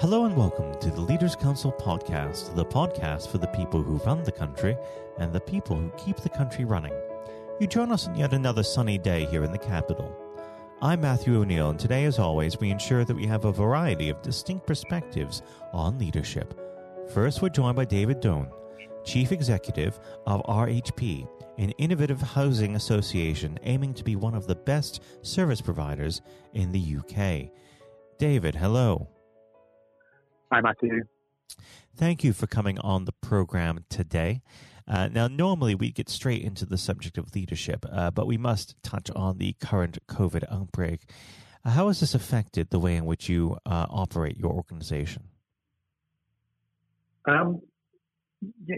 Hello and welcome to the Leaders Council podcast, the podcast for the people who run the country and the people who keep the country running. You join us on yet another sunny day here in the capital. I'm Matthew O'Neill, and today, as always, we ensure that we have a variety of distinct perspectives on leadership. First, we're joined by David Done, Chief Executive of RHP, an innovative housing association aiming to be one of the best service providers in the UK. David, hello. Hi, Matthew. Thank you for coming on the program today. Uh, now, normally we get straight into the subject of leadership, uh, but we must touch on the current COVID outbreak. Uh, how has this affected the way in which you uh, operate your organization? Um,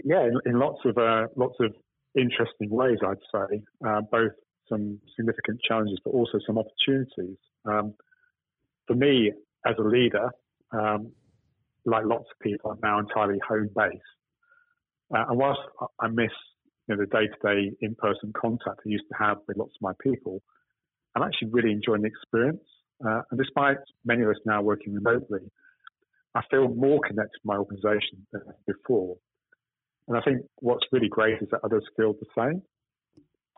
yeah, in, in, lots of uh, lots of interesting ways, I'd say. Uh, both some significant challenges, but also some opportunities. Um, for me, as a leader, um, like lots of people, I'm now entirely home based. Uh, and whilst I miss you know, the day to day in person contact I used to have with lots of my people, I'm actually really enjoying the experience. Uh, and despite many of us now working remotely, I feel more connected to my organisation than before. And I think what's really great is that others feel the same.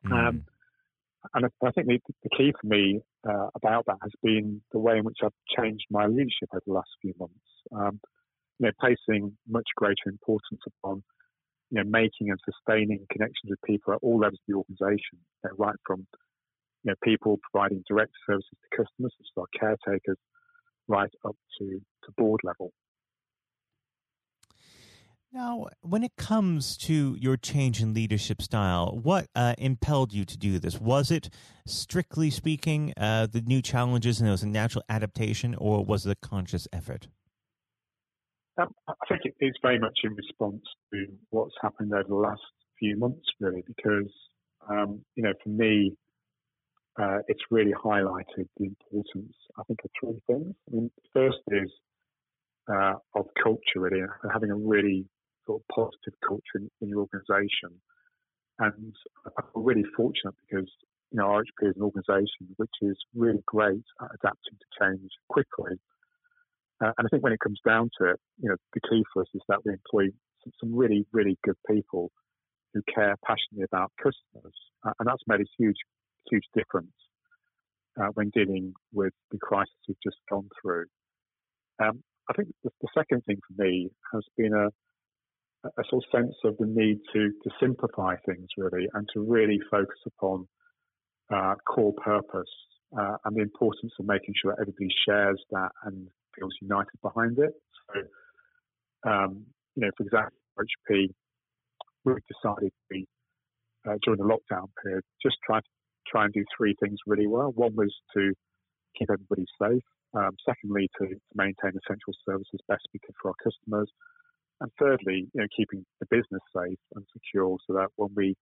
Mm. Um, and I think the, the key for me uh, about that has been the way in which I've changed my leadership over the last few months. Um, you know, placing much greater importance upon, you know, making and sustaining connections with people at all levels of the organisation, you know, right from, you know, people providing direct services to customers, such as our caretakers, right up to, to board level. Now, when it comes to your change in leadership style, what uh, impelled you to do this? Was it, strictly speaking, uh, the new challenges and it was a natural adaptation, or was it a conscious effort? Um, I think it is very much in response to what's happened over the last few months, really, because, um, you know, for me, uh, it's really highlighted the importance, I think, of three things. I mean, first is uh, of culture, really, and having a really sort of positive culture in, in your organisation. And I feel really fortunate because, you know, RHP is an organisation which is really great at adapting to change quickly uh, and I think when it comes down to it, you know, the key for us is that we employ some, some really, really good people who care passionately about customers, uh, and that's made a huge, huge difference uh, when dealing with the crisis we've just gone through. Um, I think the, the, second thing for me has been a, a sort of sense of the need to to simplify things really, and to really focus upon uh, core purpose uh, and the importance of making sure everybody shares that and feels united behind it. So, um, you know, for example, HP, we decided to, uh, during the lockdown period, just try to try and do three things really well. One was to keep everybody safe. Um, secondly, to, to, maintain essential services best we could for our customers. And thirdly, you know, keeping the business safe and secure so that when we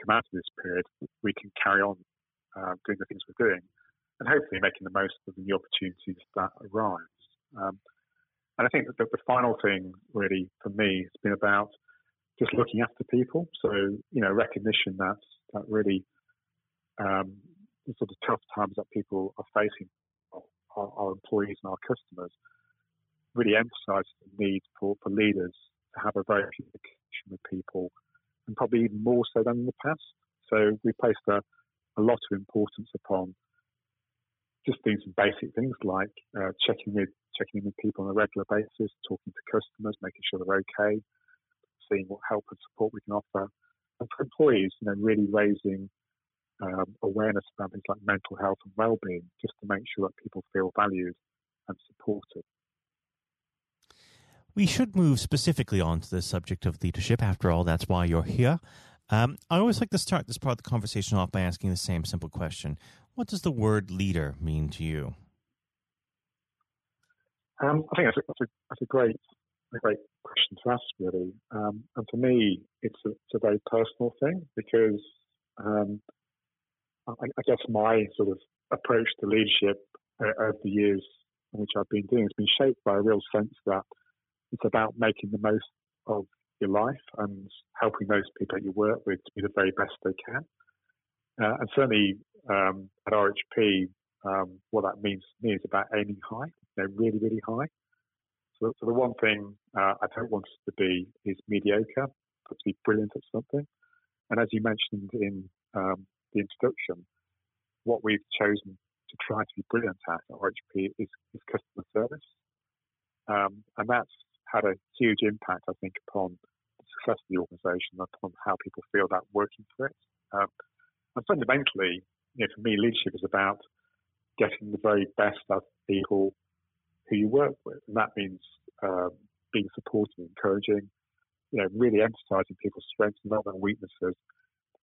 come out of this period, we can carry on uh, doing the things we're doing and hopefully making the most of the new opportunities that arise. Um, and I think that the final thing really for me has been about just looking after people. So, you know, recognition that, that really um, the sort of tough times that people are facing, our, our employees and our customers, really emphasise the need for, for leaders to have a very connection with people, and probably even more so than in the past. So we placed a, a lot of importance upon just doing some basic things like uh, checking with checking in with people on a regular basis, talking to customers, making sure they're okay, seeing what help and support we can offer, and for employees, you know, really raising um, awareness about things like mental health and well-being, just to make sure that people feel valued and supported. We should move specifically on to the subject of leadership. After all, that's why you're here. Um, I always like to start this part of the conversation off by asking the same simple question What does the word leader mean to you? Um, I think that's a, that's a, that's a great a great question to ask, really. Um, and for me, it's a, it's a very personal thing because um, I, I, guess my sort of approach to leadership uh, over the years in which I've been doing has been shaped by a real sense that it's about making the most of your life and helping those people that you work with to be the very best they can. Uh, and certainly um, at RHP, um, what that means to me is about aiming high, you know, really, really high. So, so the one thing uh, I don't want us to be is mediocre, but to be brilliant at something. And as you mentioned in um, the introduction, what we've chosen to try to be brilliant at at RHP is, is customer service. Um, and that's had a huge impact, I think, upon the success of the organisation, upon how people feel about working for it. Um, and fundamentally, you know, for me, leadership is about getting the very best out of people who you work with, and that means um, being supportive, encouraging, you know, really emphasising people's strengths and not their weaknesses,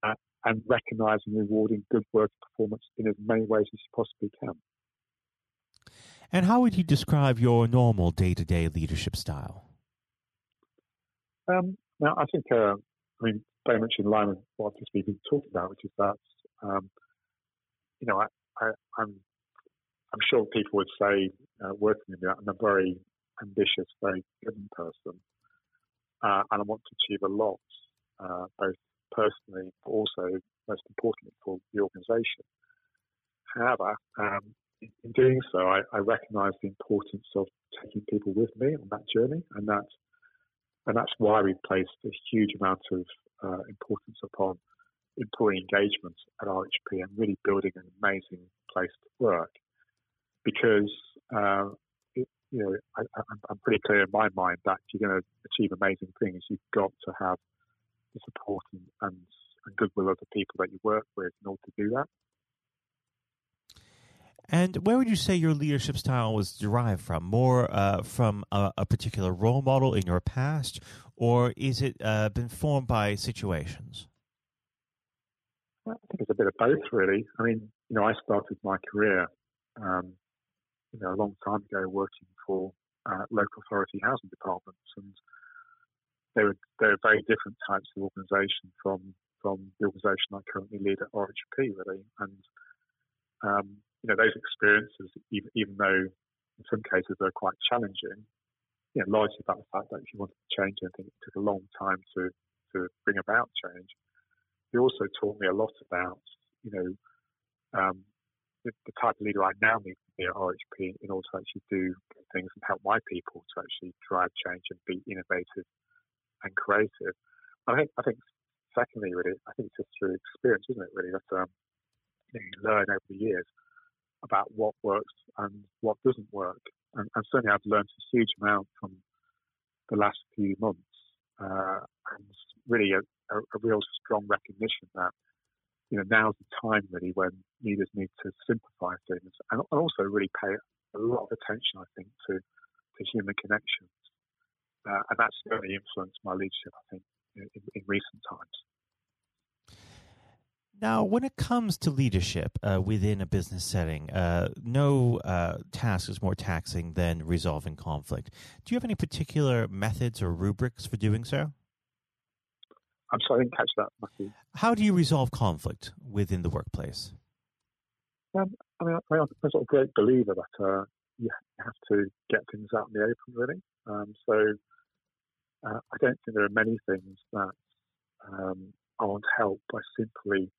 uh, and recognising and rewarding good work performance in as many ways as you possibly can. And how would you describe your normal day-to-day leadership style? Um, now, I think, uh, I mean, very much in line with what I've just been talking about, which is that, um, you know, I, I, I'm I'm sure people would say, uh, working with me, I'm a very ambitious, very driven person, uh, and I want to achieve a lot, uh, both personally, but also, most importantly, for the organisation. However, um, in, in, doing so, I, I recognise the importance of taking people with me on that journey, and that, and that's why we've placed a huge amount of uh, importance upon employee engagement at RHP and really building an amazing place to work because uh, it, you know I, am pretty clear in my mind that if you're going to achieve amazing things, you've got to have the support and, and, and goodwill of the people that you work with in order to do that. And where would you say your leadership style was derived from? More uh, from a, a, particular role model in your past, or is it uh, been formed by situations? I think it's a bit of both, really. I mean, you know, I started my career um, you know, a long time ago working for uh, local authority housing departments, and they were they were very different types of organisation from from the organisation I currently lead at RHP, really. And um, you know, those experiences, even, even though in some cases they're quite challenging, you know, largely about the fact that if you wanted to change anything, it took a long time to to bring about change. They also taught me a lot about, you know, um, the, the, type of leader I now need be at RHP in order to actually do things and help my people to actually drive change and be innovative and creative. I think, I think, secondly, really, I think it's just through experience, isn't it? Really, that um, you, know, you learn over the years about what works and what doesn't work. And, and, certainly, I've learned a huge amount from the last few months, uh, and really a, a, a real strong recognition that you know, now's the time really when leaders need to simplify things and also really pay a lot of attention, I think, to, to human connections. Uh, and that's certainly influenced my leadership, I think, in, in recent times. Now, when it comes to leadership uh, within a business setting, uh, no uh, task is more taxing than resolving conflict. Do you have any particular methods or rubrics for doing so? I'm sorry, I didn't catch that, Matthew. How do you resolve conflict within the workplace? Um, I mean, I'm a sort of great believer that uh, you have to get things out in the open, really. Um, so uh, I don't think there are many things that um, aren't helped by simply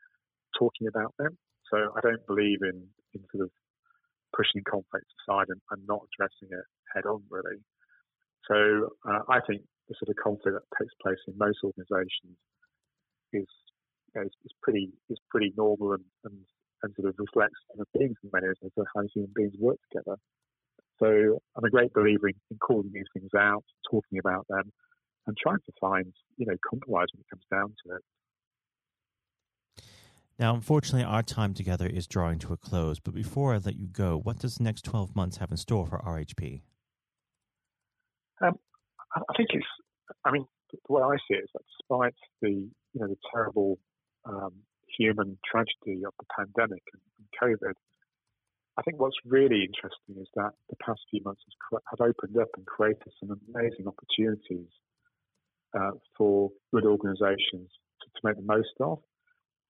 talking about them. So I don't believe in, in sort of pushing conflict aside and, and not addressing it head on, really. So uh, I think the sort of conflict that takes place in most organisations is, you know, is, is pretty is pretty normal and, and, and sort of reflects human beings in many ways and how human beings work together. So I'm a great believer in, in calling these things out, talking about them, and trying to find you know compromise when it comes down to it. Now, unfortunately, our time together is drawing to a close. But before I let you go, what does the next 12 months have in store for RHP? Um, I think it's, I mean, the way I see it is that despite the, you know, the terrible um, human tragedy of the pandemic and, and, COVID, I think what's really interesting is that the past few months have opened up and created some amazing opportunities uh, for good organisations to, to, make the most of.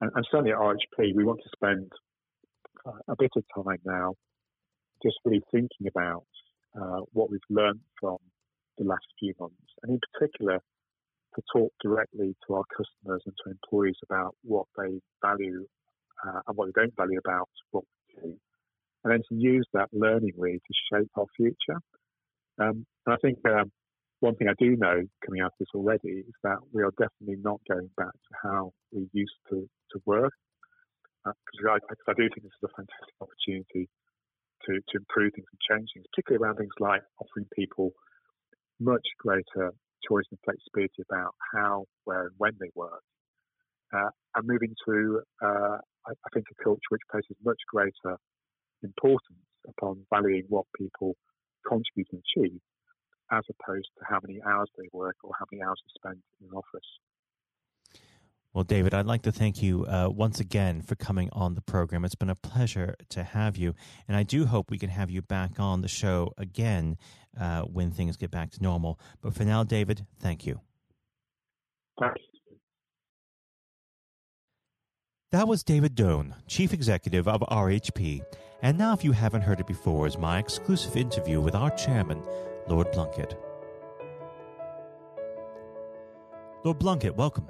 And, and, certainly at RHP, we want to spend uh, a bit of time now just really thinking about uh, what we've learned from the last few months, and in particular, to talk directly to our customers and to employees about what they value uh, and what they don't value about what we do, and then to use that learning really to shape our future. Um, and I think um, one thing I do know coming out of this already is that we are definitely not going back to how we used to, to work. Because uh, I, I, do think this is a fantastic opportunity to, to improve things and change things, particularly around things like offering people much greater and flexibility about how, where, and when they work. Uh, and moving to, uh, I, I, think, a culture which places much greater importance upon valuing what people contribute and achieve, as opposed to how many hours they work or how many hours they spend in an office. Well, David, I'd like to thank you uh, once again for coming on the program. It's been a pleasure to have you, and I do hope we can have you back on the show again uh, when things get back to normal. But for now, David, thank you. Thanks. That was David Done, Chief Executive of RHP. And now, if you haven't heard it before, is my exclusive interview with our chairman, Lord Blunkett. Lord Blunkett, welcome.